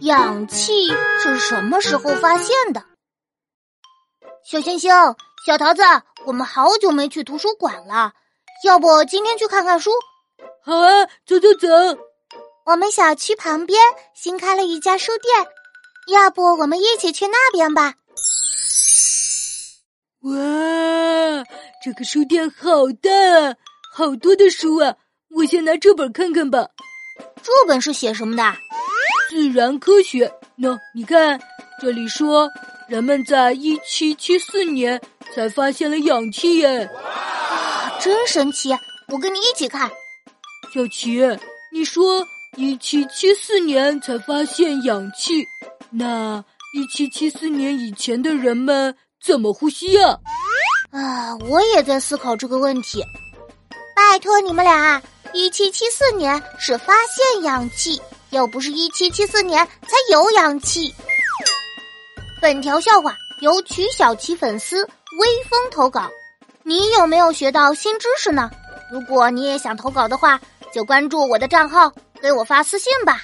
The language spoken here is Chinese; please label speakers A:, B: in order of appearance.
A: 氧气是什么时候发现的？小星星、小桃子，我们好久没去图书馆了，要不今天去看看书？
B: 好啊，走走走。
A: 我们小区旁边新开了一家书店，要不我们一起去那边吧？
B: 哇，这个书店好大，啊，好多的书啊！我先拿这本看看吧。
A: 这本是写什么的？
B: 自然科学。喏，你看，这里说人们在一七七四年才发现了氧气耶！
A: 哇，真神奇！我跟你一起看。
B: 小琪，你说一七七四年才发现氧气，那一七七四年以前的人们怎么呼吸呀？
A: 啊，我也在思考这个问题。拜托你们俩，一七七四年是发现氧气，又不是一七七四年才有氧气。本条笑话由曲小琪粉丝微风投稿，你有没有学到新知识呢？如果你也想投稿的话，就关注我的账号，给我发私信吧。